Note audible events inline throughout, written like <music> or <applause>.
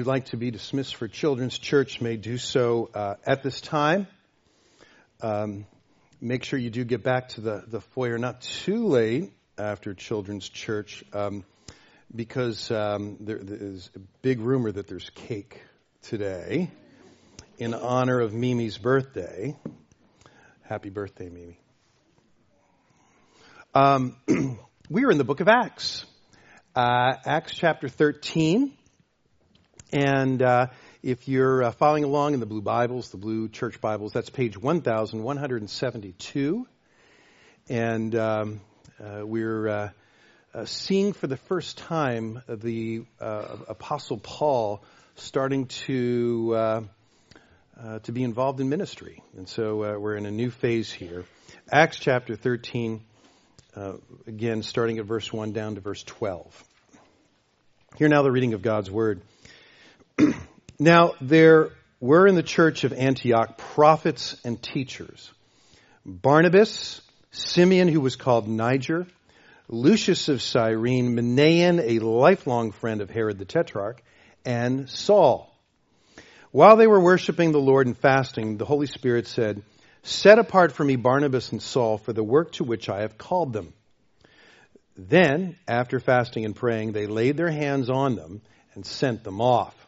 You'd like to be dismissed for Children's Church, may do so uh, at this time. Um, make sure you do get back to the, the foyer not too late after Children's Church, um, because um, there, there's a big rumor that there's cake today in honor of Mimi's birthday. Happy birthday, Mimi. Um, <clears throat> we are in the book of Acts, uh, Acts chapter 13. And uh, if you're uh, following along in the blue Bibles, the blue church Bibles, that's page 1172. And um, uh, we're uh, uh, seeing for the first time the uh, Apostle Paul starting to to be involved in ministry. And so we're in a new phase here. Acts chapter 13, again, starting at verse 1 down to verse 12. Hear now the reading of God's Word. <clears throat> now, there were in the church of Antioch prophets and teachers Barnabas, Simeon, who was called Niger, Lucius of Cyrene, Manaen, a lifelong friend of Herod the Tetrarch, and Saul. While they were worshiping the Lord and fasting, the Holy Spirit said, Set apart for me Barnabas and Saul for the work to which I have called them. Then, after fasting and praying, they laid their hands on them and sent them off.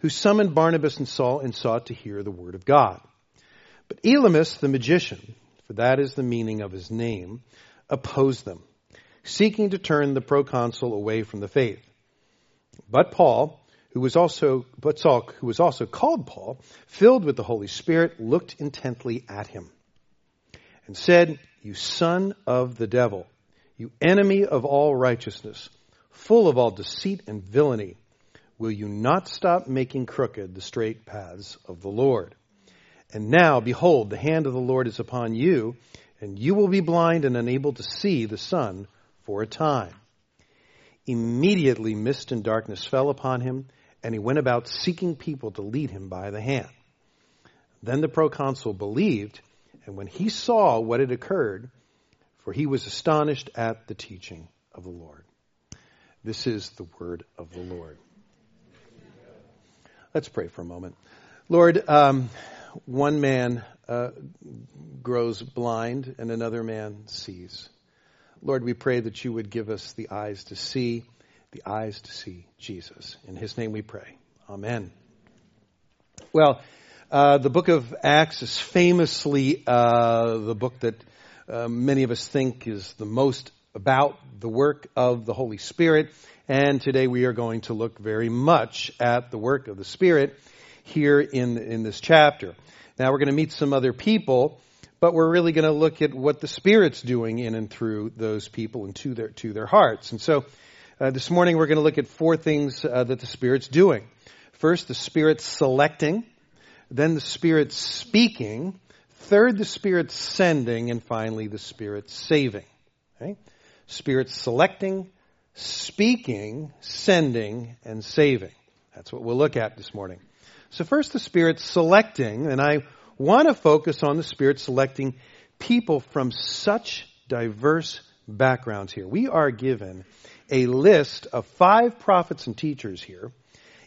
who summoned Barnabas and Saul and sought to hear the word of God. But Elymas the magician, for that is the meaning of his name, opposed them, seeking to turn the proconsul away from the faith. But Paul, who was also, but Saul, who was also called Paul, filled with the Holy Spirit, looked intently at him and said, You son of the devil, you enemy of all righteousness, full of all deceit and villainy, will you not stop making crooked the straight paths of the Lord? And now, behold, the hand of the Lord is upon you, and you will be blind and unable to see the sun for a time. Immediately mist and darkness fell upon him, and he went about seeking people to lead him by the hand. Then the proconsul believed, and when he saw what had occurred, for he was astonished at the teaching of the Lord. This is the word of the Lord. Let's pray for a moment. Lord, um, one man uh, grows blind and another man sees. Lord, we pray that you would give us the eyes to see, the eyes to see Jesus. In his name we pray. Amen. Well, uh, the book of Acts is famously uh, the book that uh, many of us think is the most about the work of the Holy Spirit. And today we are going to look very much at the work of the Spirit here in, in this chapter. Now we're going to meet some other people, but we're really going to look at what the Spirit's doing in and through those people and to their, to their hearts. And so uh, this morning we're going to look at four things uh, that the Spirit's doing. First, the Spirit's selecting. Then the Spirit's speaking. Third, the Spirit's sending. And finally, the Spirit's saving. Okay? Spirit's selecting, speaking, sending, and saving. That's what we'll look at this morning. So first the Spirit selecting, and I want to focus on the Spirit selecting people from such diverse backgrounds here. We are given a list of five prophets and teachers here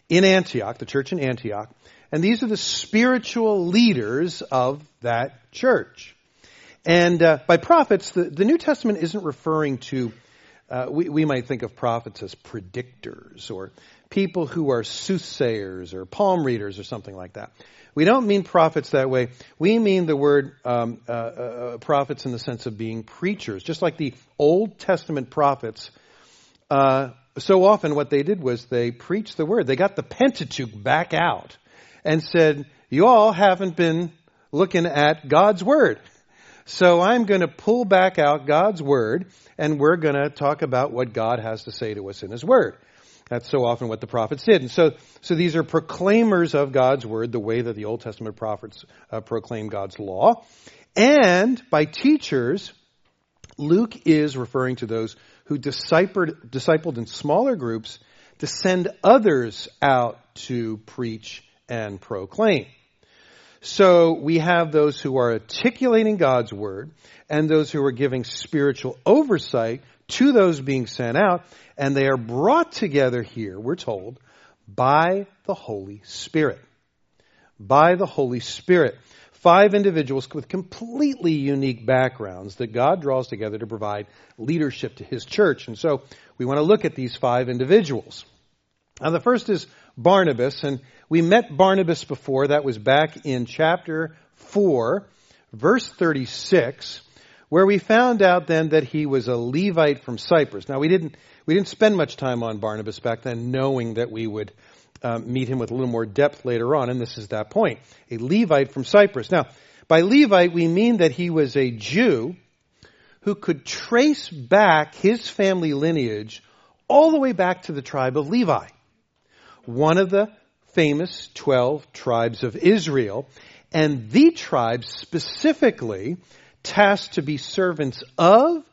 in Antioch, the church in Antioch, and these are the spiritual leaders of that church. And uh, by prophets, the, the New Testament isn't referring to uh, we, we might think of prophets as predictors or people who are soothsayers or palm readers or something like that. We don't mean prophets that way. We mean the word um, uh, uh, prophets in the sense of being preachers, just like the Old Testament prophets. Uh, so often, what they did was they preached the word. They got the Pentateuch back out and said, "You all haven't been looking at God's word." So I'm going to pull back out God's Word and we're going to talk about what God has to say to us in His Word. That's so often what the prophets did. And so, so these are proclaimers of God's word, the way that the Old Testament prophets uh, proclaim God's law. And by teachers, Luke is referring to those who discipled, discipled in smaller groups to send others out to preach and proclaim. So we have those who are articulating God's word and those who are giving spiritual oversight to those being sent out, and they are brought together here, we're told, by the Holy Spirit. By the Holy Spirit. Five individuals with completely unique backgrounds that God draws together to provide leadership to His church. And so we want to look at these five individuals. Now the first is Barnabas, and we met Barnabas before. That was back in chapter 4, verse 36, where we found out then that he was a Levite from Cyprus. Now we didn't, we didn't spend much time on Barnabas back then, knowing that we would um, meet him with a little more depth later on, and this is that point. A Levite from Cyprus. Now, by Levite, we mean that he was a Jew who could trace back his family lineage all the way back to the tribe of Levi, one of the famous 12 tribes of Israel, and the tribe specifically tasked to be servants of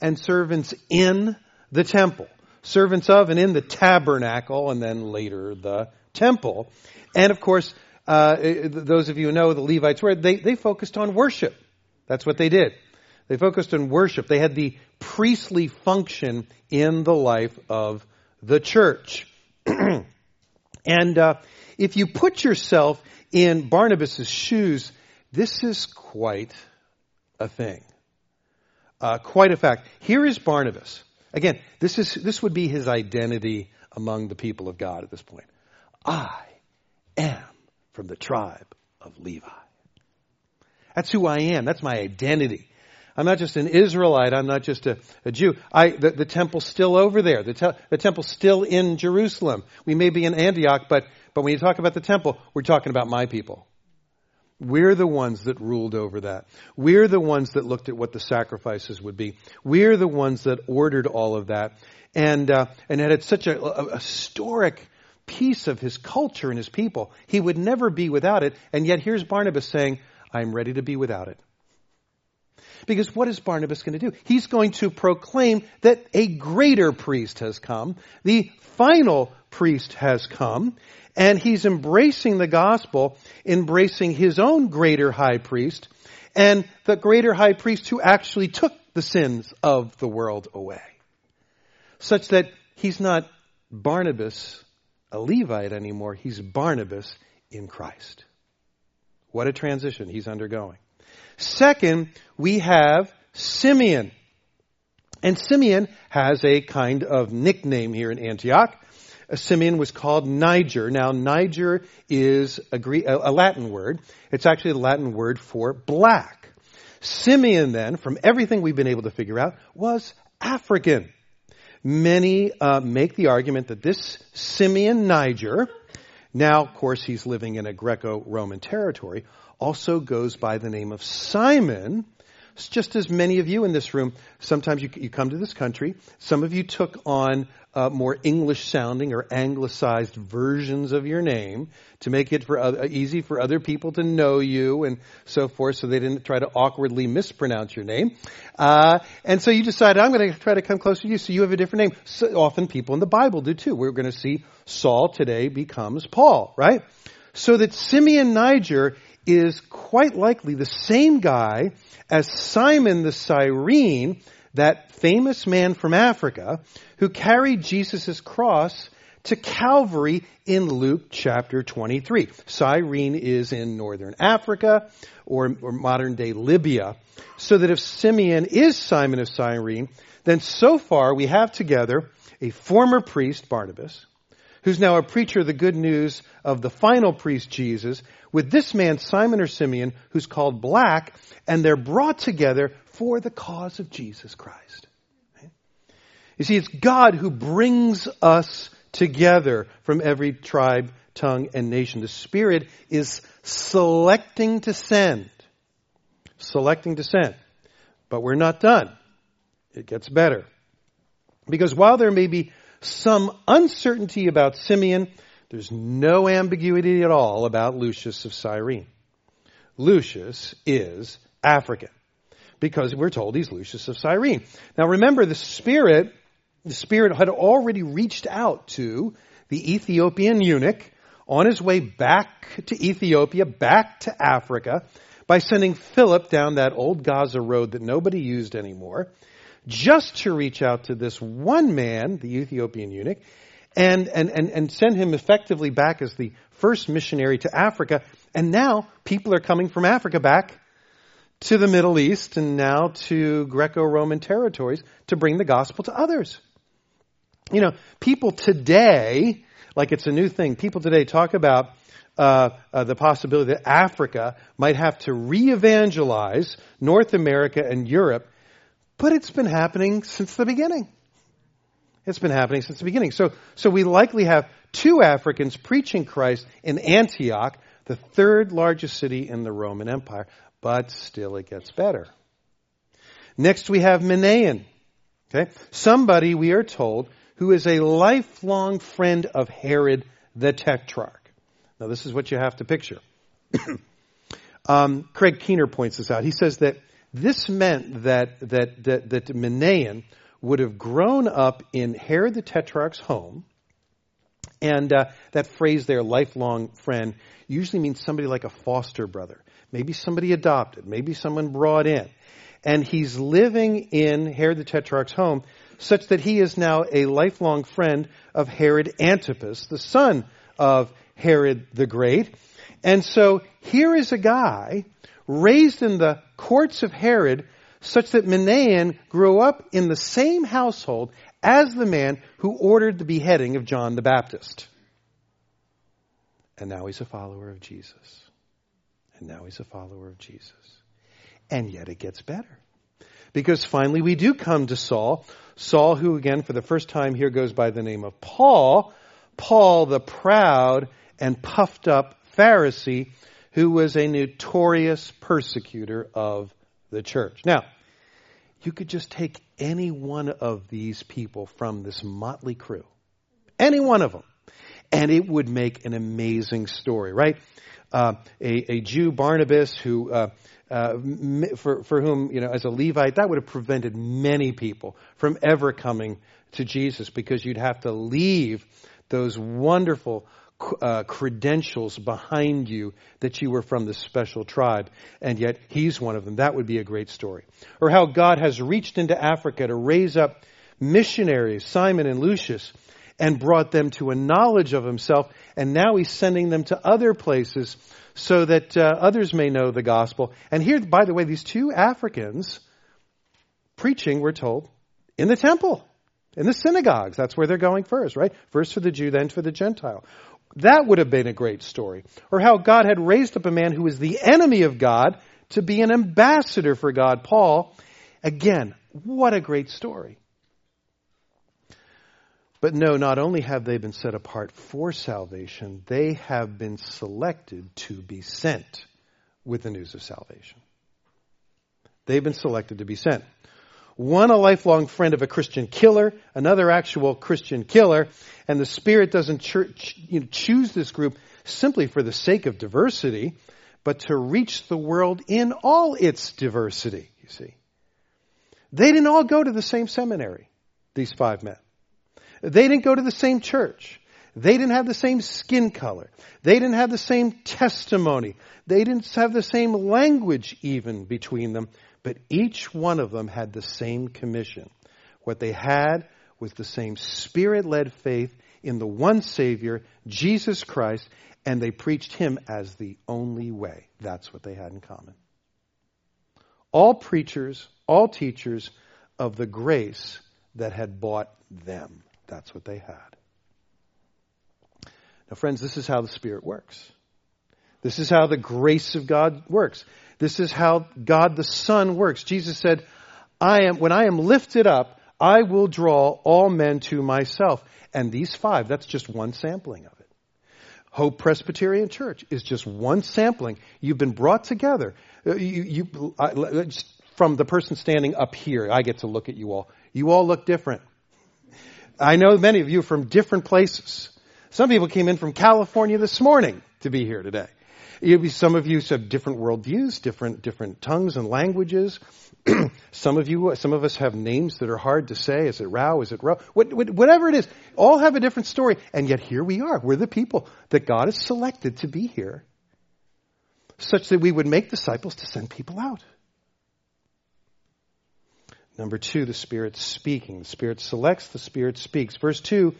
and servants in the temple servants of and in the tabernacle, and then later the temple. And of course, uh, those of you who know the Levites were, they, they focused on worship. That's what they did. They focused on worship. They had the priestly function in the life of the church. <clears throat> and uh, if you put yourself in Barnabas' shoes, this is quite a thing. Uh, quite a fact. Here is Barnabas. Again, this is, this would be his identity among the people of God at this point. I am from the tribe of Levi. That's who I am. That's my identity. I'm not just an Israelite. I'm not just a, a Jew. I, the, the, temple's still over there. The, te- the temple's still in Jerusalem. We may be in Antioch, but, but when you talk about the temple, we're talking about my people. We're the ones that ruled over that. We're the ones that looked at what the sacrifices would be. We're the ones that ordered all of that. And, uh, and it had such a, a, a historic piece of his culture and his people. He would never be without it. And yet here's Barnabas saying, I'm ready to be without it. Because what is Barnabas going to do? He's going to proclaim that a greater priest has come. The final priest has come and he's embracing the gospel, embracing his own greater high priest, and the greater high priest who actually took the sins of the world away. Such that he's not Barnabas, a Levite anymore, he's Barnabas in Christ. What a transition he's undergoing. Second, we have Simeon. And Simeon has a kind of nickname here in Antioch. Simeon was called Niger. Now, Niger is a, Greek, a Latin word. It's actually the Latin word for black. Simeon, then, from everything we've been able to figure out, was African. Many uh, make the argument that this Simeon Niger, now, of course, he's living in a Greco-Roman territory, also goes by the name of Simon, it's just as many of you in this room, sometimes you, you come to this country, some of you took on uh, more English sounding or anglicized versions of your name to make it for other, easy for other people to know you and so forth so they didn't try to awkwardly mispronounce your name. Uh, and so you decided, I'm going to try to come closer to you so you have a different name. So often people in the Bible do too. We're going to see Saul today becomes Paul, right? So that Simeon Niger is quite likely the same guy as Simon the Cyrene, that famous man from Africa, who carried Jesus' cross to Calvary in Luke chapter 23. Cyrene is in northern Africa or, or, modern day Libya. So that if Simeon is Simon of Cyrene, then so far we have together a former priest, Barnabas, who's now a preacher of the good news of the final priest, Jesus, with this man, Simon or Simeon, who's called black, and they're brought together for the cause of Jesus Christ. You see, it's God who brings us together from every tribe, tongue, and nation. The Spirit is selecting to send. Selecting to send. But we're not done. It gets better. Because while there may be some uncertainty about Simeon. There's no ambiguity at all about Lucius of Cyrene. Lucius is African because we're told he's Lucius of Cyrene. Now remember the Spirit, the Spirit had already reached out to the Ethiopian eunuch on his way back to Ethiopia, back to Africa, by sending Philip down that old Gaza road that nobody used anymore, just to reach out to this one man, the Ethiopian eunuch, and, and, and, and send him effectively back as the first missionary to Africa. And now people are coming from Africa back to the Middle East and now to Greco-Roman territories to bring the gospel to others. You know, people today, like it's a new thing, people today talk about uh, uh, the possibility that Africa might have to re-evangelize North America and Europe, but it's been happening since the beginning. It's been happening since the beginning. So, so we likely have two Africans preaching Christ in Antioch, the third largest city in the Roman Empire, but still it gets better. Next we have Manaen. Okay? Somebody, we are told, who is a lifelong friend of Herod the Tetrarch. Now, this is what you have to picture. <clears throat> um, Craig Keener points this out. He says that this meant that that that, that Manaen would have grown up in Herod the Tetrarch's home, and uh, that phrase there, lifelong friend, usually means somebody like a foster brother, maybe somebody adopted, maybe someone brought in, and he's living in Herod the Tetrarch's home, such that he is now a lifelong friend of Herod Antipas, the son of Herod the Great. And so here is a guy raised in the courts of Herod such that Manaen grew up in the same household as the man who ordered the beheading of John the Baptist. And now he's a follower of Jesus. And now he's a follower of Jesus. And yet it gets better. Because finally we do come to Saul. Saul, who again for the first time here goes by the name of Paul. Paul the proud and puffed up Pharisee who was a notorious persecutor of the church. Now, you could just take any one of these people from this motley crew, any one of them, and it would make an amazing story, right? Uh, a, a, Jew, Barnabas, who uh, uh, for, for whom, you know, as a Levite, that would have prevented many people from ever coming to Jesus because you'd have to leave those wonderful uh, credentials behind you that you were from this special tribe, and yet he's one of them. That would be a great story. Or how God has reached into Africa to raise up missionaries, Simon and Lucius, and brought them to a knowledge of himself, and now he's sending them to other places so that uh, others may know the gospel. And here, by the way, these two Africans preaching, we're told, in the temple in the synagogues. That's where they're going first, right? First for the Jew, then for the Gentile. That would have been a great story. Or how God had raised up a man who was the enemy of God to be an ambassador for God, Paul. Again, what a great story. But no, not only have they been set apart for salvation, they have been selected to be sent with the news of salvation. They've been selected to be sent. One a lifelong friend of a Christian killer, another actual Christian killer, and the Spirit doesn't ch- you know, choose this group simply for the sake of diversity, but to reach the world in all its diversity, you see. They didn't all go to the same seminary, these five men. They didn't go to the same church. They didn't have the same skin color. They didn't have the same testimony. They didn't have the same language even between them. But each one of them had the same commission. What they had was the same spirit led faith in the one Savior, Jesus Christ, and they preached Him as the only way. That's what they had in common. All preachers, all teachers of the grace that had bought them. That's what they had. Now, friends, this is how the Spirit works. This is how the grace of God works. This is how God the Son works. Jesus said, I am, when I am lifted up, I will draw all men to myself. And these five, that's just one sampling of it. Hope Presbyterian Church is just one sampling. You've been brought together. Uh, you, you, I, from the person standing up here, I get to look at you all. You all look different. I know many of you from different places. Some people came in from California this morning to be here today. Some of you have different worldviews, different different tongues and languages. <clears throat> some of you, some of us have names that are hard to say. Is it Rao? Is it Ro? What, whatever it is, all have a different story, and yet here we are. We're the people that God has selected to be here, such that we would make disciples to send people out. Number two, the Spirit speaking. The Spirit selects, the Spirit speaks. Verse two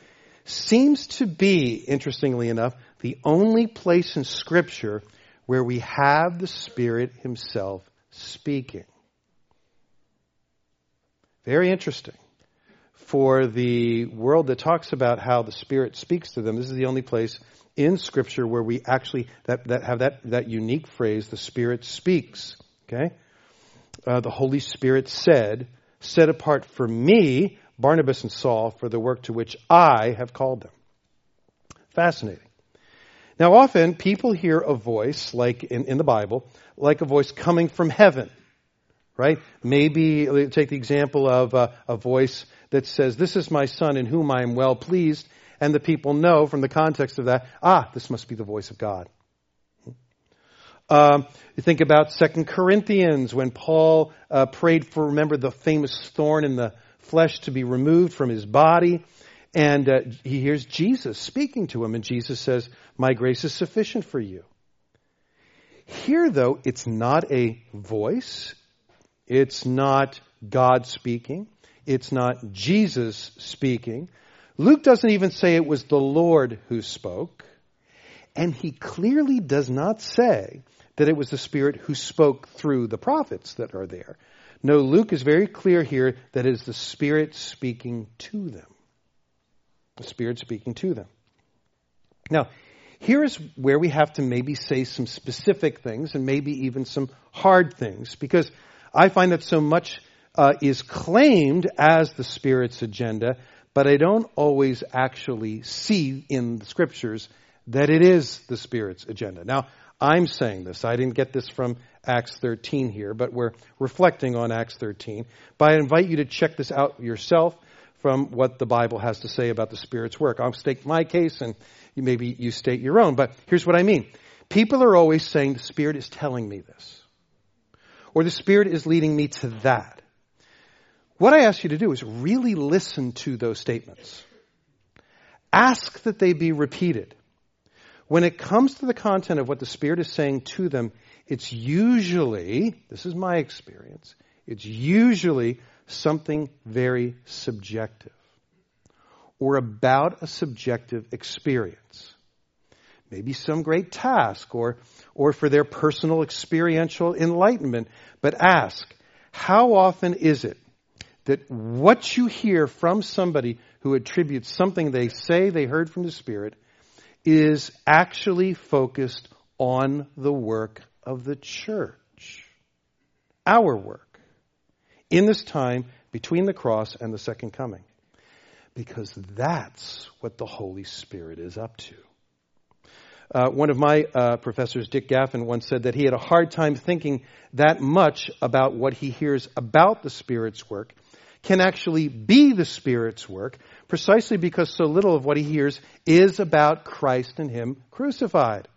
seems to be, interestingly enough, the only place in Scripture where we have the Spirit Himself speaking. Very interesting. For the world that talks about how the Spirit speaks to them, this is the only place in Scripture where we actually that, that have that, that unique phrase, the Spirit speaks. Okay? Uh, the Holy Spirit said, set apart for me Barnabas and Saul for the work to which I have called them. Fascinating. Now, often people hear a voice, like in, in the Bible, like a voice coming from heaven, right? Maybe take the example of a, a voice that says, This is my son in whom I am well pleased, and the people know from the context of that, ah, this must be the voice of God. Um, you think about Second Corinthians when Paul uh, prayed for, remember, the famous thorn in the flesh to be removed from his body. And uh, he hears Jesus speaking to him, and Jesus says, My grace is sufficient for you. Here, though, it's not a voice, it's not God speaking, it's not Jesus speaking. Luke doesn't even say it was the Lord who spoke, and he clearly does not say that it was the Spirit who spoke through the prophets that are there. No, Luke is very clear here that it is the Spirit speaking to them. The Spirit speaking to them. Now, here is where we have to maybe say some specific things and maybe even some hard things because I find that so much uh, is claimed as the Spirit's agenda, but I don't always actually see in the scriptures that it is the Spirit's agenda. Now, I'm saying this. I didn't get this from Acts 13 here, but we're reflecting on Acts 13. But I invite you to check this out yourself from what the Bible has to say about the Spirit's work. I'll state my case and maybe you state your own, but here's what I mean. People are always saying the Spirit is telling me this. Or the Spirit is leading me to that. What I ask you to do is really listen to those statements. Ask that they be repeated. When it comes to the content of what the Spirit is saying to them, it's usually, this is my experience, it's usually something very subjective or about a subjective experience. Maybe some great task or, or for their personal experiential enlightenment. But ask, how often is it that what you hear from somebody who attributes something they say they heard from the Spirit is actually focused on the work of the church. Our work. In this time between the cross and the second coming. Because that's what the Holy Spirit is up to. Uh, one of my uh, professors, Dick Gaffin, once said that he had a hard time thinking that much about what he hears about the Spirit's work can actually be the Spirit's work precisely because so little of what he hears is about Christ and Him crucified.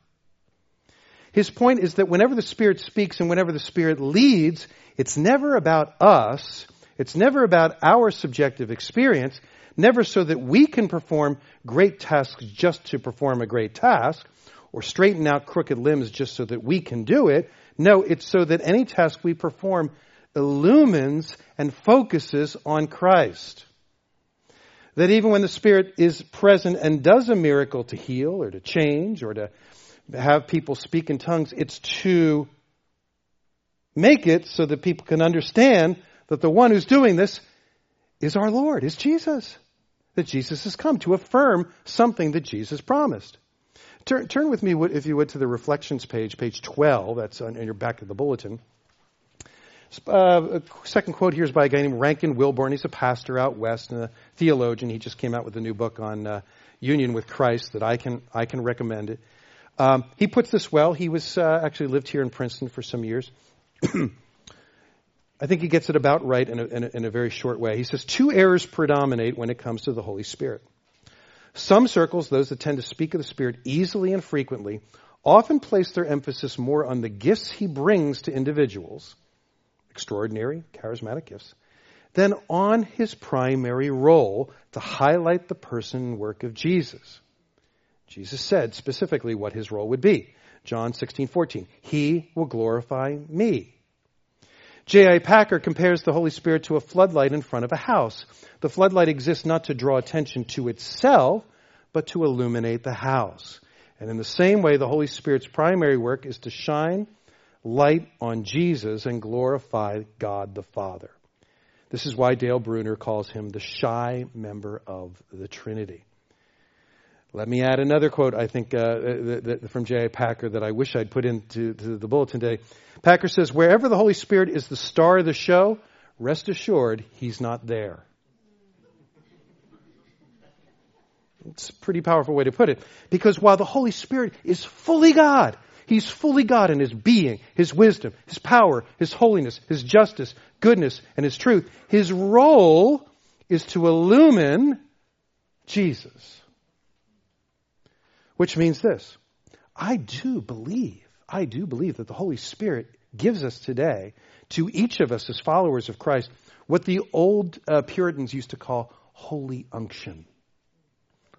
His point is that whenever the Spirit speaks and whenever the Spirit leads, it's never about us. It's never about our subjective experience, never so that we can perform great tasks just to perform a great task, or straighten out crooked limbs just so that we can do it. No, it's so that any task we perform illumines and focuses on Christ. That even when the Spirit is present and does a miracle to heal or to change or to have people speak in tongues, it's to make it so that people can understand that the one who's doing this is our Lord, is Jesus. That Jesus has come to affirm something that Jesus promised. Turn, turn with me, if you would, to the reflections page, page 12. That's on, your back of the bulletin. Uh, second quote here is by a guy named Rankin Wilbourne. He's a pastor out west and a theologian. He just came out with a new book on uh, union with Christ that I can I can recommend it. Um, he puts this well. He was uh, actually lived here in Princeton for some years. I think he gets it about right in a, in, a, in a, very short way. He says two errors predominate when it comes to the Holy Spirit. Some circles, those that tend to speak of the Spirit easily and frequently, often place their emphasis more on the gifts he brings to individuals, extraordinary, charismatic gifts, than on his primary role to highlight the person and work of Jesus. Jesus said specifically what his role would be. John 16:14. He will glorify me. J.I. Packer compares the Holy Spirit to a floodlight in front of a house. The floodlight exists not to draw attention to itself, but to illuminate the house. And in the same way, the Holy Spirit's primary work is to shine light on Jesus and glorify God the Father. This is why Dale Bruner calls him the shy member of the Trinity. Let me add another quote, I think, uh, from J.I. Packer that I wish I'd put into the bulletin today. Packer says, Wherever the Holy Spirit is the star of the show, rest assured he's not there. It's a pretty powerful way to put it. Because while the Holy Spirit is fully God, He's fully God in His being, His wisdom, His power, His holiness, His justice, goodness, and His truth. His role is to illumine Jesus. Which means this. I do believe, I do believe that the Holy Spirit gives us today, to each of us as followers of Christ, what the old uh, Puritans used to call holy unction.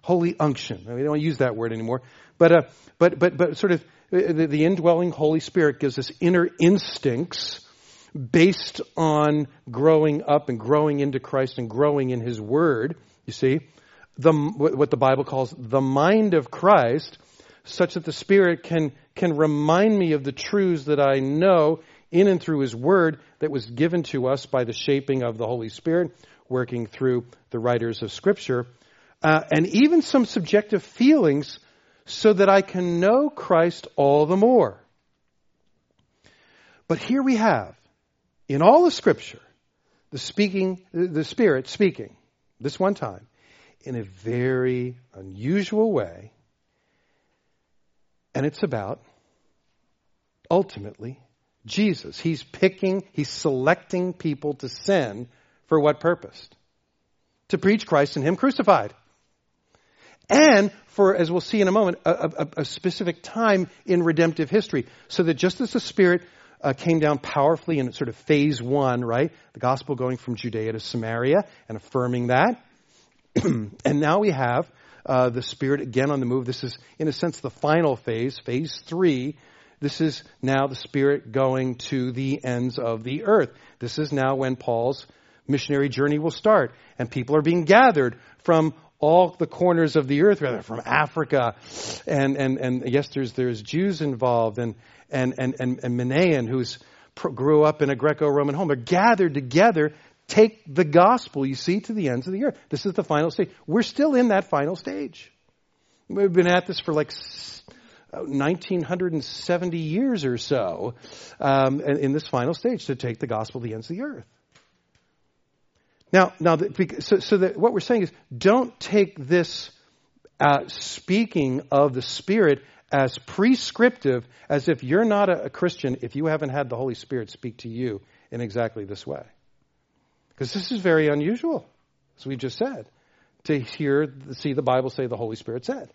Holy unction. we don't use that word anymore. But, uh, but, but, but sort of uh, the, the indwelling Holy Spirit gives us inner instincts based on growing up and growing into Christ and growing in His Word. You see, the, what the Bible calls the mind of Christ, such that the Spirit can, can remind me of the truths that I know in and through His Word that was given to us by the shaping of the Holy Spirit, working through the writers of Scripture uh, and even some subjective feelings so that I can know Christ all the more. But here we have, in all of Scripture, the speaking, the Spirit speaking, this one time, in a very unusual way. And it's about, ultimately, Jesus. He's picking, he's selecting people to send for what purpose? To preach Christ and Him crucified and for, as we'll see in a moment, a, a, a specific time in redemptive history. So that just as the Spirit uh, came down powerfully in sort of phase one, right? The gospel going from Judea to Samaria and affirming that. <clears throat> and now we have uh, the Spirit again on the move. This is, in a sense, the final phase, phase three. This is now the Spirit going to the ends of the earth. This is now when Paul's missionary journey will start. And people are being gathered from all the corners of the earth, rather from Africa, and and and yes, there's there's Jews involved, and and and and, and Manaen, who's grew up in a Greco-Roman home, They're gathered together. Take the gospel, you see, to the ends of the earth. This is the final stage. We're still in that final stage. We've been at this for like 1970 years or so um, in this final stage to take the gospel to the ends of the earth. Now, now, so, so that what we're saying is, don't take this uh, speaking of the Spirit as prescriptive, as if you're not a, a Christian if you haven't had the Holy Spirit speak to you in exactly this way. Because this is very unusual, as we just said, to hear, see the Bible say the Holy Spirit said.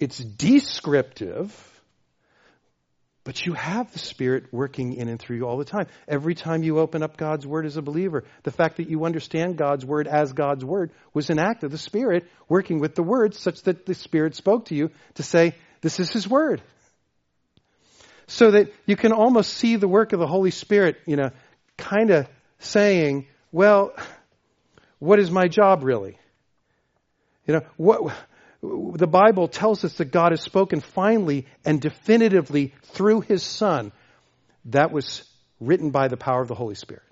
It's descriptive but you have the Spirit working in and through you all the time. Every time you open up God's Word as a believer, the fact that you understand God's Word as God's Word was an act of the Spirit working with the Word such that the Spirit spoke to you to say, this is His Word. So that you can almost see the work of the Holy Spirit, you know, kind of saying, well, what is my job really? You know, what, the Bible tells us that God has spoken finally and definitively through His Son. That was written by the power of the Holy Spirit.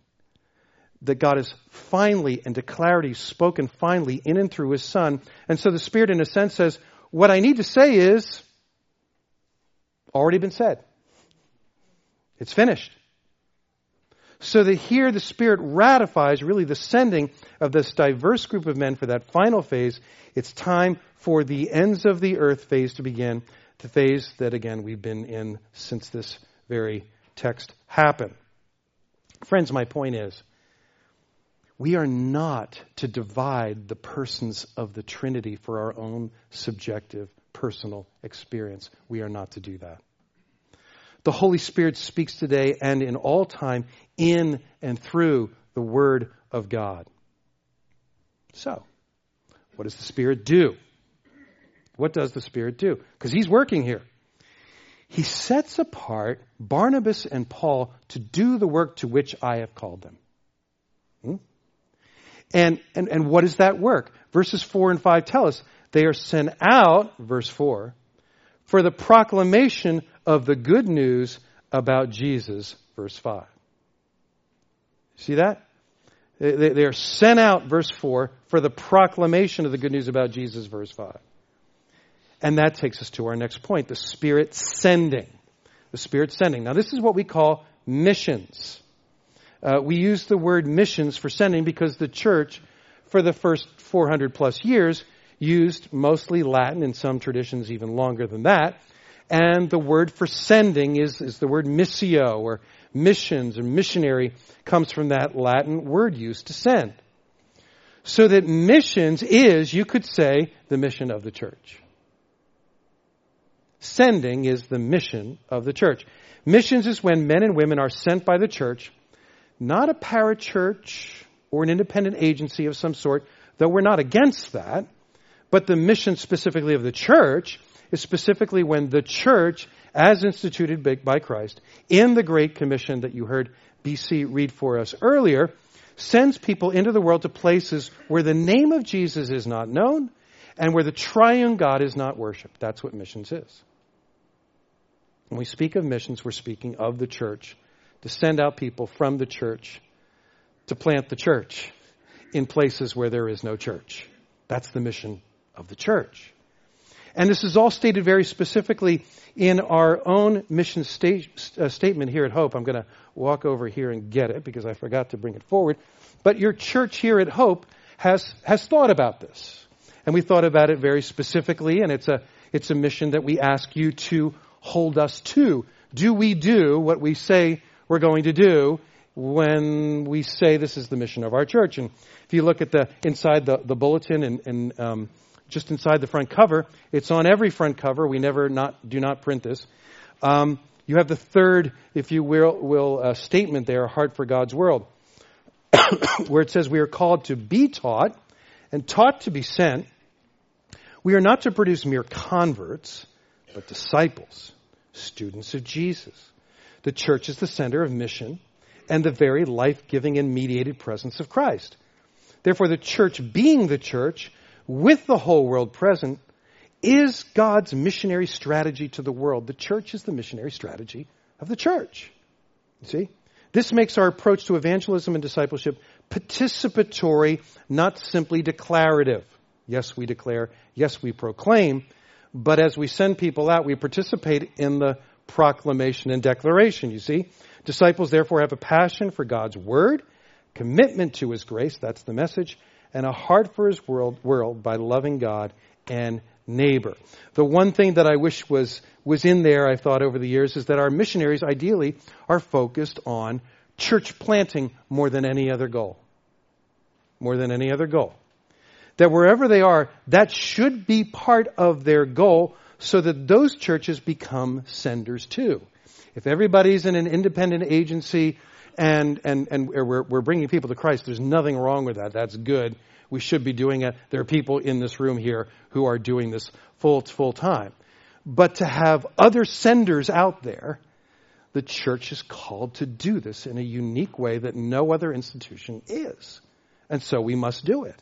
That God has finally and to clarity spoken finally in and through His Son. And so the Spirit, in a sense, says, What I need to say is already been said. It's finished. So that here the Spirit ratifies really the sending of this diverse group of men for that final phase. It's time for the ends of the earth phase to begin, the phase that again we've been in since this very text happened. Friends, my point is we are not to divide the persons of the Trinity for our own subjective personal experience. We are not to do that. The Holy Spirit speaks today and in all time in and through the Word of God. So, what does the Spirit do? What does the Spirit do? Because He's working here. He sets apart Barnabas and Paul to do the work to which I have called them. Hmm? And, and, and what is that work? Verses 4 and 5 tell us they are sent out, verse 4, for the proclamation of the good news about Jesus, verse 5. See that? They, are sent out, verse 4, for the proclamation of the good news about Jesus, verse 5. And that takes us to our next point the Spirit sending. The Spirit sending. Now, this is what we call missions. Uh, we use the word missions for sending because the church, for the first 400 plus years, used mostly Latin, in some traditions even longer than that. And the word for sending is, is the word missio, or missions, or missionary, comes from that Latin word used to send. So that missions is, you could say, the mission of the church. Sending is the mission of the church. Missions is when men and women are sent by the church not a parachurch or an independent agency of some sort, though we're not against that. But the mission specifically of the church is specifically when the church, as instituted by Christ, in the Great Commission that you heard BC read for us earlier, sends people into the world to places where the name of Jesus is not known and where the triune God is not worshiped. That's what missions is. When we speak of missions, we're speaking of the church to send out people from the church to plant the church in places where there is no church. That's the mission of the church. And this is all stated very specifically in our own mission uh, statement here at Hope. I'm going to walk over here and get it because I forgot to bring it forward. But your church here at Hope has, has thought about this. And we thought about it very specifically, and it's a, it's a mission that we ask you to hold us to. Do we do what we say we're going to do when we say this is the mission of our church. And if you look at the inside the, the bulletin and, and um, just inside the front cover, it's on every front cover. We never not do not print this. Um, you have the third, if you will, will uh, statement there, heart for God's world, <coughs> where it says we are called to be taught and taught to be sent. We are not to produce mere converts, but disciples, students of Jesus. The church is the center of mission and the very life giving and mediated presence of Christ. Therefore, the church being the church, with the whole world present, is God's missionary strategy to the world. The church is the missionary strategy of the church. You see? This makes our approach to evangelism and discipleship participatory, not simply declarative. Yes, we declare. Yes, we proclaim. But as we send people out, we participate in the proclamation and declaration, you see. Disciples therefore have a passion for God's word, commitment to his grace, that's the message, and a heart for his world, world by loving God and neighbor. The one thing that I wish was, was in there, I thought over the years, is that our missionaries ideally are focused on church planting more than any other goal. More than any other goal. That wherever they are, that should be part of their goal so that those churches become senders too. If everybody's in an independent agency and, and, and we're, we're bringing people to Christ, there's nothing wrong with that. That's good. We should be doing it. There are people in this room here who are doing this full, full time. But to have other senders out there, the church is called to do this in a unique way that no other institution is. And so we must do it.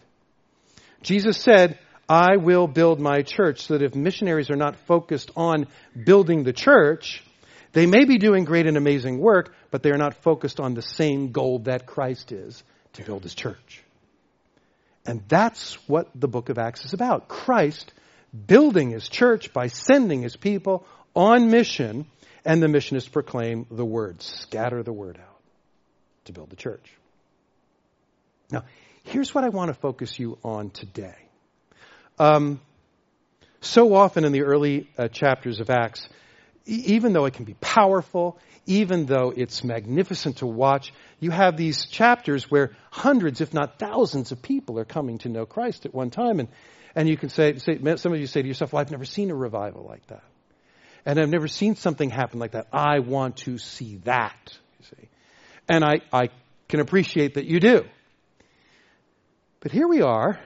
Jesus said, I will build my church so that if missionaries are not focused on building the church, they may be doing great and amazing work, but they are not focused on the same goal that Christ is to build his church. And that's what the book of Acts is about. Christ building his church by sending his people on mission, and the mission is to proclaim the word, scatter the word out to build the church. Now, here's what I want to focus you on today. Um, so often in the early uh, chapters of Acts, even though it can be powerful, even though it's magnificent to watch, you have these chapters where hundreds, if not thousands, of people are coming to know Christ at one time. And, and you can say, say, some of you say to yourself, well, I've never seen a revival like that. And I've never seen something happen like that. I want to see that, you see. And I, I can appreciate that you do. But here we are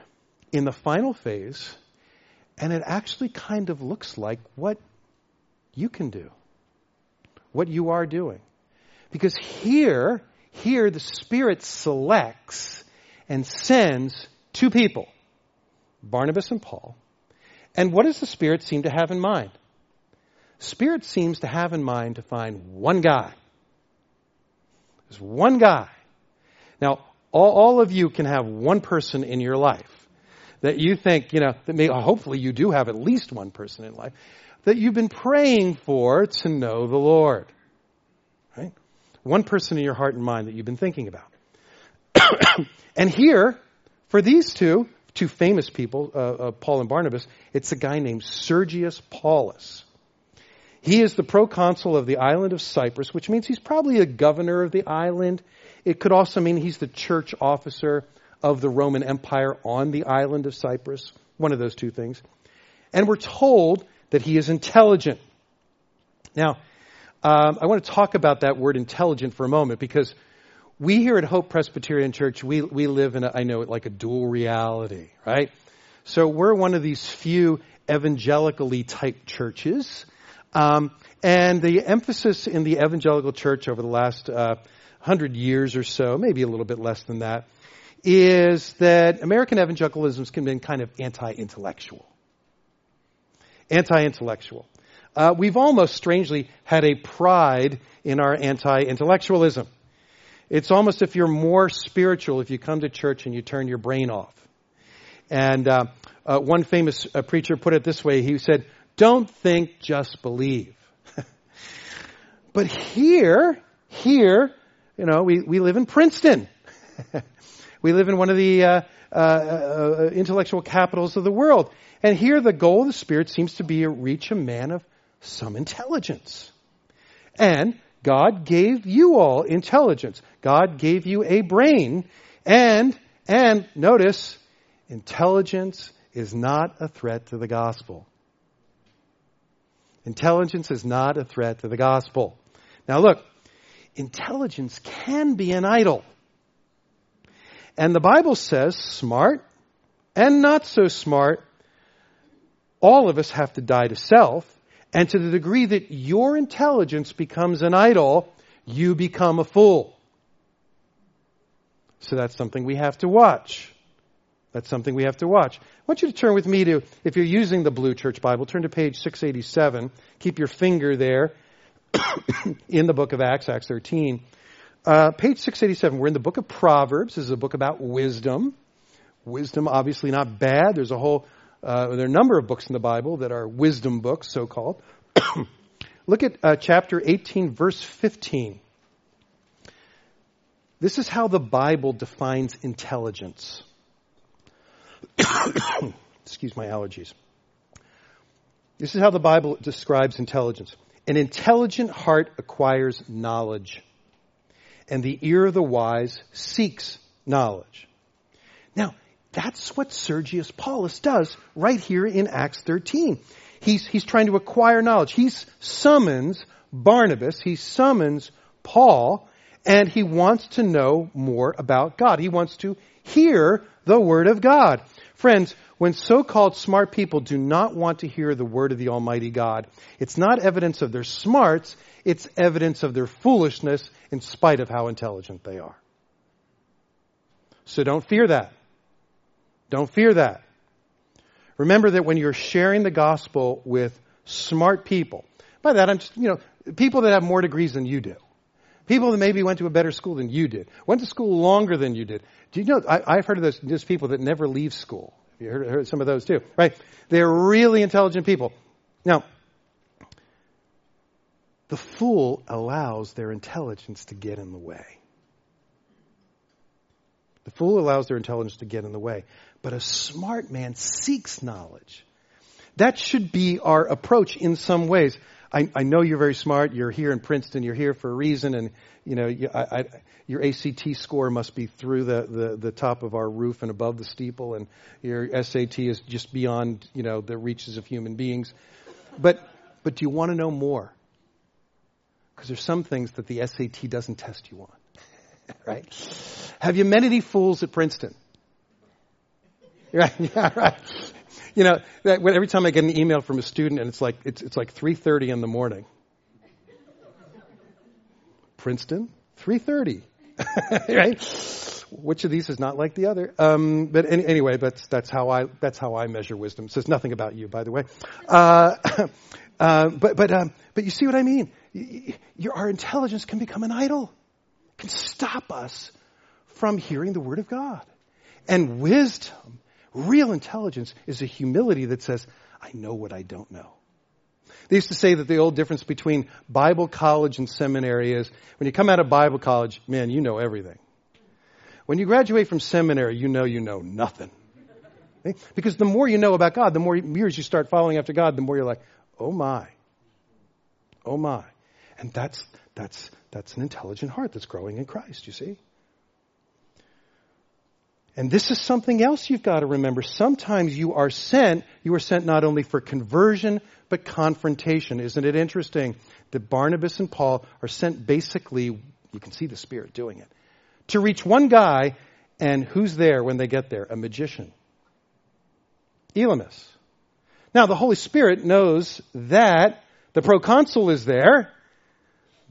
in the final phase, and it actually kind of looks like what you can do, what you are doing. Because here, here the Spirit selects and sends two people, Barnabas and Paul. And what does the Spirit seem to have in mind? Spirit seems to have in mind to find one guy. There's one guy. Now, all, all of you can have one person in your life that you think, you know, that may, hopefully you do have at least one person in life that you've been praying for to know the Lord. Right? One person in your heart and mind that you've been thinking about. <coughs> and here, for these two, two famous people, uh, uh, Paul and Barnabas, it's a guy named Sergius Paulus. He is the proconsul of the island of Cyprus, which means he's probably a governor of the island. It could also mean he's the church officer of the Roman Empire on the island of Cyprus. One of those two things. And we're told that he is intelligent. Now, um, I want to talk about that word intelligent for a moment because we here at Hope Presbyterian Church, we, we live in, a, I know it like a dual reality, right? So we're one of these few evangelically type churches. Um, and the emphasis in the evangelical church over the last uh, hundred years or so, maybe a little bit less than that, is that American evangelicalism has been kind of anti-intellectual anti-intellectual. Uh, we've almost strangely had a pride in our anti-intellectualism. It's almost if you're more spiritual if you come to church and you turn your brain off. And uh, uh, one famous uh, preacher put it this way. He said, "Don't think, just believe." <laughs> but here, here, you know, we, we live in Princeton. <laughs> we live in one of the uh, uh, intellectual capitals of the world. And here the goal of the Spirit seems to be to reach a man of some intelligence. And God gave you all intelligence. God gave you a brain. And, and notice, intelligence is not a threat to the gospel. Intelligence is not a threat to the gospel. Now look, intelligence can be an idol. And the Bible says smart and not so smart all of us have to die to self. And to the degree that your intelligence becomes an idol, you become a fool. So that's something we have to watch. That's something we have to watch. I want you to turn with me to, if you're using the Blue Church Bible, turn to page 687. Keep your finger there <coughs> in the book of Acts, Acts 13. Uh, page 687, we're in the book of Proverbs. This is a book about wisdom. Wisdom, obviously not bad. There's a whole uh, there are a number of books in the Bible that are wisdom books, so called. <coughs> Look at uh, chapter 18, verse 15. This is how the Bible defines intelligence. <coughs> Excuse my allergies. This is how the Bible describes intelligence. An intelligent heart acquires knowledge, and the ear of the wise seeks knowledge. Now, that's what Sergius Paulus does right here in Acts 13. He's, he's trying to acquire knowledge. He summons Barnabas, he summons Paul, and he wants to know more about God. He wants to hear the Word of God. Friends, when so-called smart people do not want to hear the Word of the Almighty God, it's not evidence of their smarts, it's evidence of their foolishness in spite of how intelligent they are. So don't fear that. Don't fear that. Remember that when you're sharing the gospel with smart people, by that I'm just, you know, people that have more degrees than you do. People that maybe went to a better school than you did. Went to school longer than you did. Do you know, I, have heard of those, those people that never leave school. You heard, heard some of those too? Right? They're really intelligent people. Now, the fool allows their intelligence to get in the way. The fool allows their intelligence to get in the way but a smart man seeks knowledge. That should be our approach in some ways. I, I know you're very smart. You're here in Princeton. You're here for a reason, and you know you, I, I, your ACT score must be through the, the the top of our roof and above the steeple, and your SAT is just beyond you know the reaches of human beings. But but do you want to know more? Because there's some things that the SAT doesn't test you on, right? Have you met any fools at Princeton? <laughs> Right, yeah, right. You know, that, every time I get an email from a student and it's like it's, it's like 3:30 in the morning. Princeton, 3:30, <laughs> right? Which of these is not like the other? Um, but any, anyway, that's that's how I that's how I measure wisdom. It says nothing about you, by the way. Uh, <laughs> uh, but but um, but you see what I mean? Your, our intelligence can become an idol. Can stop us from hearing the word of God. And wisdom Real intelligence is a humility that says, I know what I don't know. They used to say that the old difference between Bible college and seminary is when you come out of Bible college, man, you know everything. When you graduate from seminary, you know you know nothing. Because the more you know about God, the more years you start following after God, the more you're like, oh my. Oh my. And that's, that's, that's an intelligent heart that's growing in Christ, you see? And this is something else you've got to remember. Sometimes you are sent, you are sent not only for conversion, but confrontation. Isn't it interesting that Barnabas and Paul are sent basically, you can see the Spirit doing it, to reach one guy, and who's there when they get there? A magician. Elymas. Now, the Holy Spirit knows that the proconsul is there,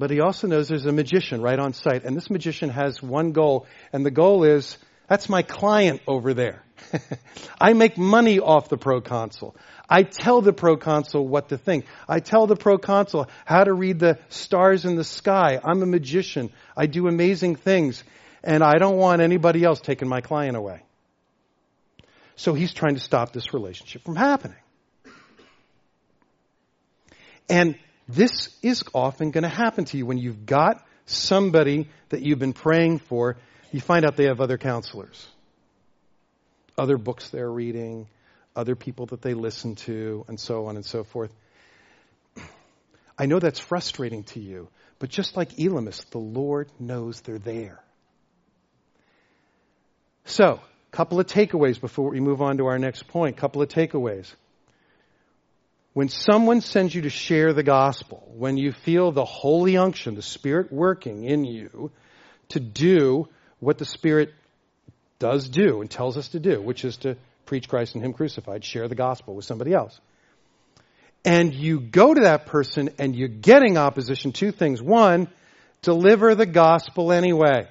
but he also knows there's a magician right on site. And this magician has one goal, and the goal is that's my client over there. <laughs> I make money off the proconsul. I tell the proconsul what to think. I tell the proconsul how to read the stars in the sky. I'm a magician. I do amazing things. And I don't want anybody else taking my client away. So he's trying to stop this relationship from happening. And this is often going to happen to you when you've got somebody that you've been praying for you find out they have other counselors, other books they're reading, other people that they listen to, and so on and so forth. I know that's frustrating to you, but just like Elymas, the Lord knows they're there. So, couple of takeaways before we move on to our next point. Couple of takeaways. When someone sends you to share the gospel, when you feel the holy unction, the Spirit working in you to do what the Spirit does do and tells us to do, which is to preach Christ and Him crucified, share the gospel with somebody else. And you go to that person and you're getting opposition, two things. One, deliver the gospel anyway.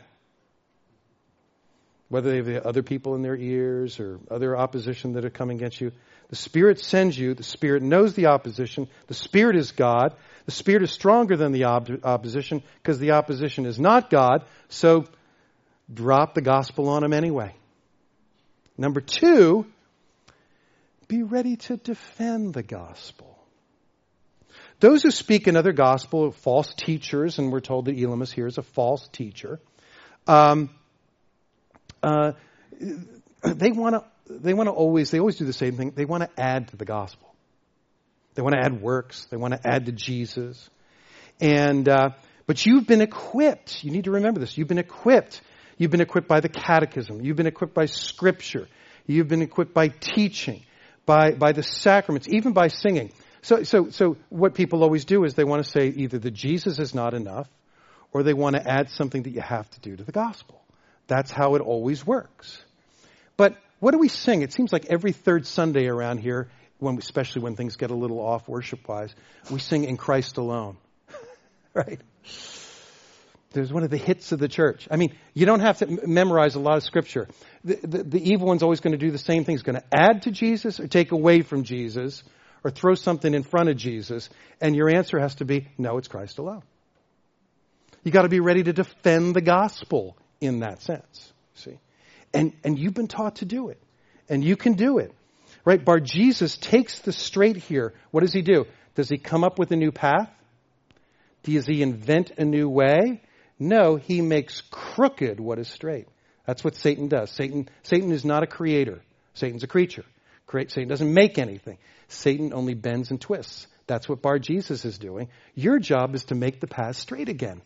Whether they have other people in their ears or other opposition that are coming against you. The Spirit sends you. The Spirit knows the opposition. The Spirit is God. The Spirit is stronger than the op- opposition because the opposition is not God. So drop the gospel on them anyway. Number two, be ready to defend the gospel. Those who speak another gospel false teachers, and we're told that Elymas here is a false teacher. Um, uh, they want to. They want to always. They always do the same thing. They want to add to the gospel. They want to add works. They want to add to Jesus. And uh, but you've been equipped. You need to remember this. You've been equipped You've been equipped by the catechism. You've been equipped by scripture. You've been equipped by teaching, by, by the sacraments, even by singing. So, so, so what people always do is they want to say either that Jesus is not enough or they want to add something that you have to do to the gospel. That's how it always works. But what do we sing? It seems like every third Sunday around here, when, especially when things get a little off worship wise, we sing in Christ alone. <laughs> right? There's one of the hits of the church. I mean, you don't have to m- memorize a lot of scripture. The, the, the evil one's always going to do the same thing. He's going to add to Jesus or take away from Jesus or throw something in front of Jesus. And your answer has to be, no, it's Christ alone. You got to be ready to defend the gospel in that sense. See? And, and you've been taught to do it. And you can do it. Right? Bar Jesus takes the straight here. What does he do? Does he come up with a new path? Does he invent a new way? No, he makes crooked what is straight. That's what Satan does. Satan, Satan is not a creator. Satan's a creature. Satan doesn't make anything. Satan only bends and twists. That's what Bar Jesus is doing. Your job is to make the path straight again.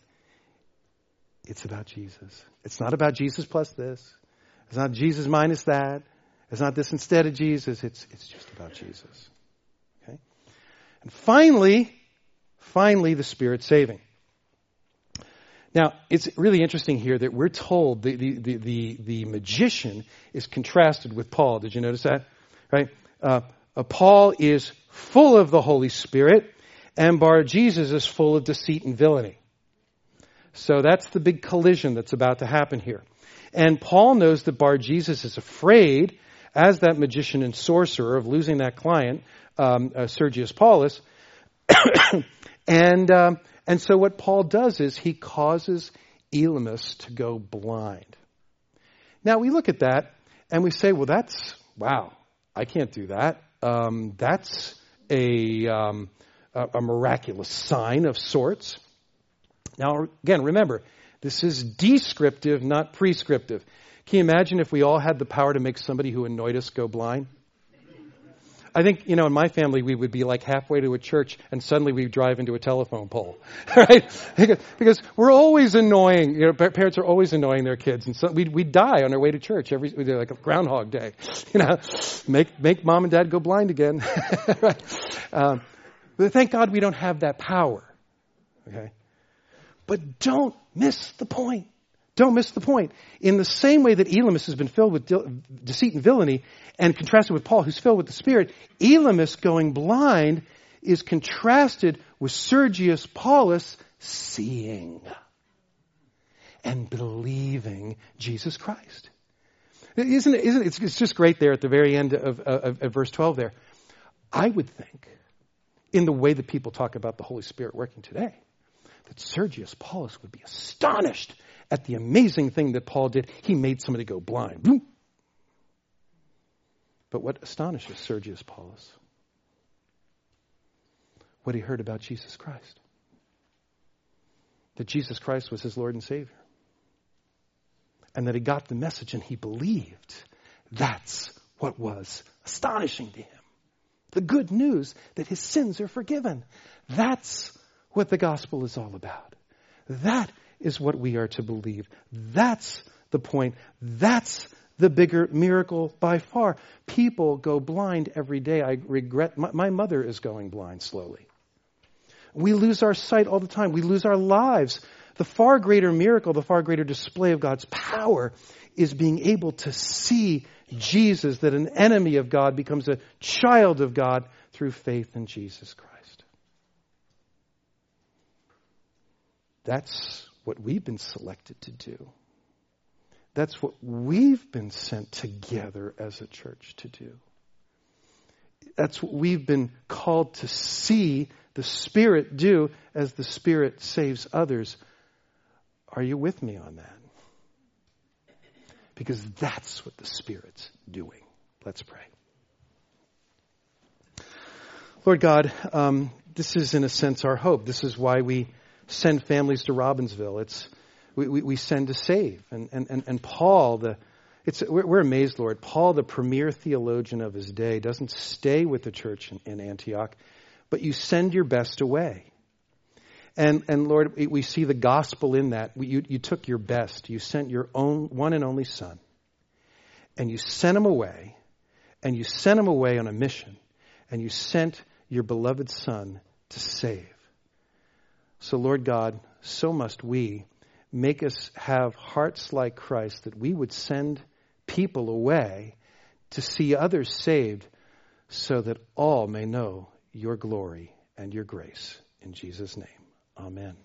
It's about Jesus. It's not about Jesus plus this. It's not Jesus minus that. It's not this instead of Jesus. It's, it's just about Jesus. Okay? And finally, finally, the Spirit saving. Now, it's really interesting here that we're told the, the, the, the, the magician is contrasted with Paul. Did you notice that? Right? Uh, uh, Paul is full of the Holy Spirit, and Bar Jesus is full of deceit and villainy. So that's the big collision that's about to happen here. And Paul knows that Bar Jesus is afraid, as that magician and sorcerer, of losing that client, um, uh, Sergius Paulus. <coughs> and, um, and so what Paul does is he causes Elymas to go blind. Now we look at that and we say, well, that's, wow, I can't do that. Um, that's a, um, a, a miraculous sign of sorts. Now, again, remember, this is descriptive, not prescriptive. Can you imagine if we all had the power to make somebody who annoyed us go blind? I think, you know, in my family, we would be like halfway to a church and suddenly we drive into a telephone pole, <laughs> right? Because we're always annoying. You know, parents are always annoying their kids. And so we, we die on our way to church every, like a groundhog day. <laughs> You know, make, make mom and dad go blind again. <laughs> right? Um, but thank God we don't have that power. Okay? But don't miss the point. Don't miss the point. In the same way that Elymas has been filled with deceit and villainy and contrasted with Paul, who's filled with the Spirit, Elymas going blind is contrasted with Sergius Paulus seeing and believing Jesus Christ. Isn't it, isn't it, it's, it's just great there at the very end of, of, of verse 12 there. I would think, in the way that people talk about the Holy Spirit working today, that Sergius Paulus would be astonished at the amazing thing that Paul did. He made somebody go blind. Boom. But what astonishes Sergius Paulus? What he heard about Jesus Christ. That Jesus Christ was his Lord and Savior. And that he got the message and he believed. That's what was astonishing to him. The good news that his sins are forgiven. That's what the gospel is all about. That is what we are to believe. That's the point. That's the bigger miracle by far. People go blind every day. I regret, my, my, mother is going blind slowly. We lose our sight all the time. We lose our lives. The far greater miracle, the far greater display of God's power is being able to see Jesus, that an enemy of God becomes a child of God through faith in Jesus Christ. That's what we've been selected to do. That's what we've been sent together as a church to do. That's what we've been called to see the Spirit do as the Spirit saves others. Are you with me on that? Because that's what the Spirit's doing. Let's pray. Lord God, um, this is in a sense our hope. This is why we send families to Robbinsville. It's, we, we, we send to save. And, and, and, and Paul, the, it's, we're, we're, amazed, Lord. Paul, the premier theologian of his day, doesn't stay with the church in, in Antioch, but you send your best away. And, and Lord, we see the gospel in that. You, you took your best. You sent your own one and only son. And you sent him away. And you sent him away on a mission. And you sent your beloved son to save. So, Lord God, so must we make us have hearts like Christ that we would send people away to see others saved so that all may know your glory and your grace. In Jesus' name, amen.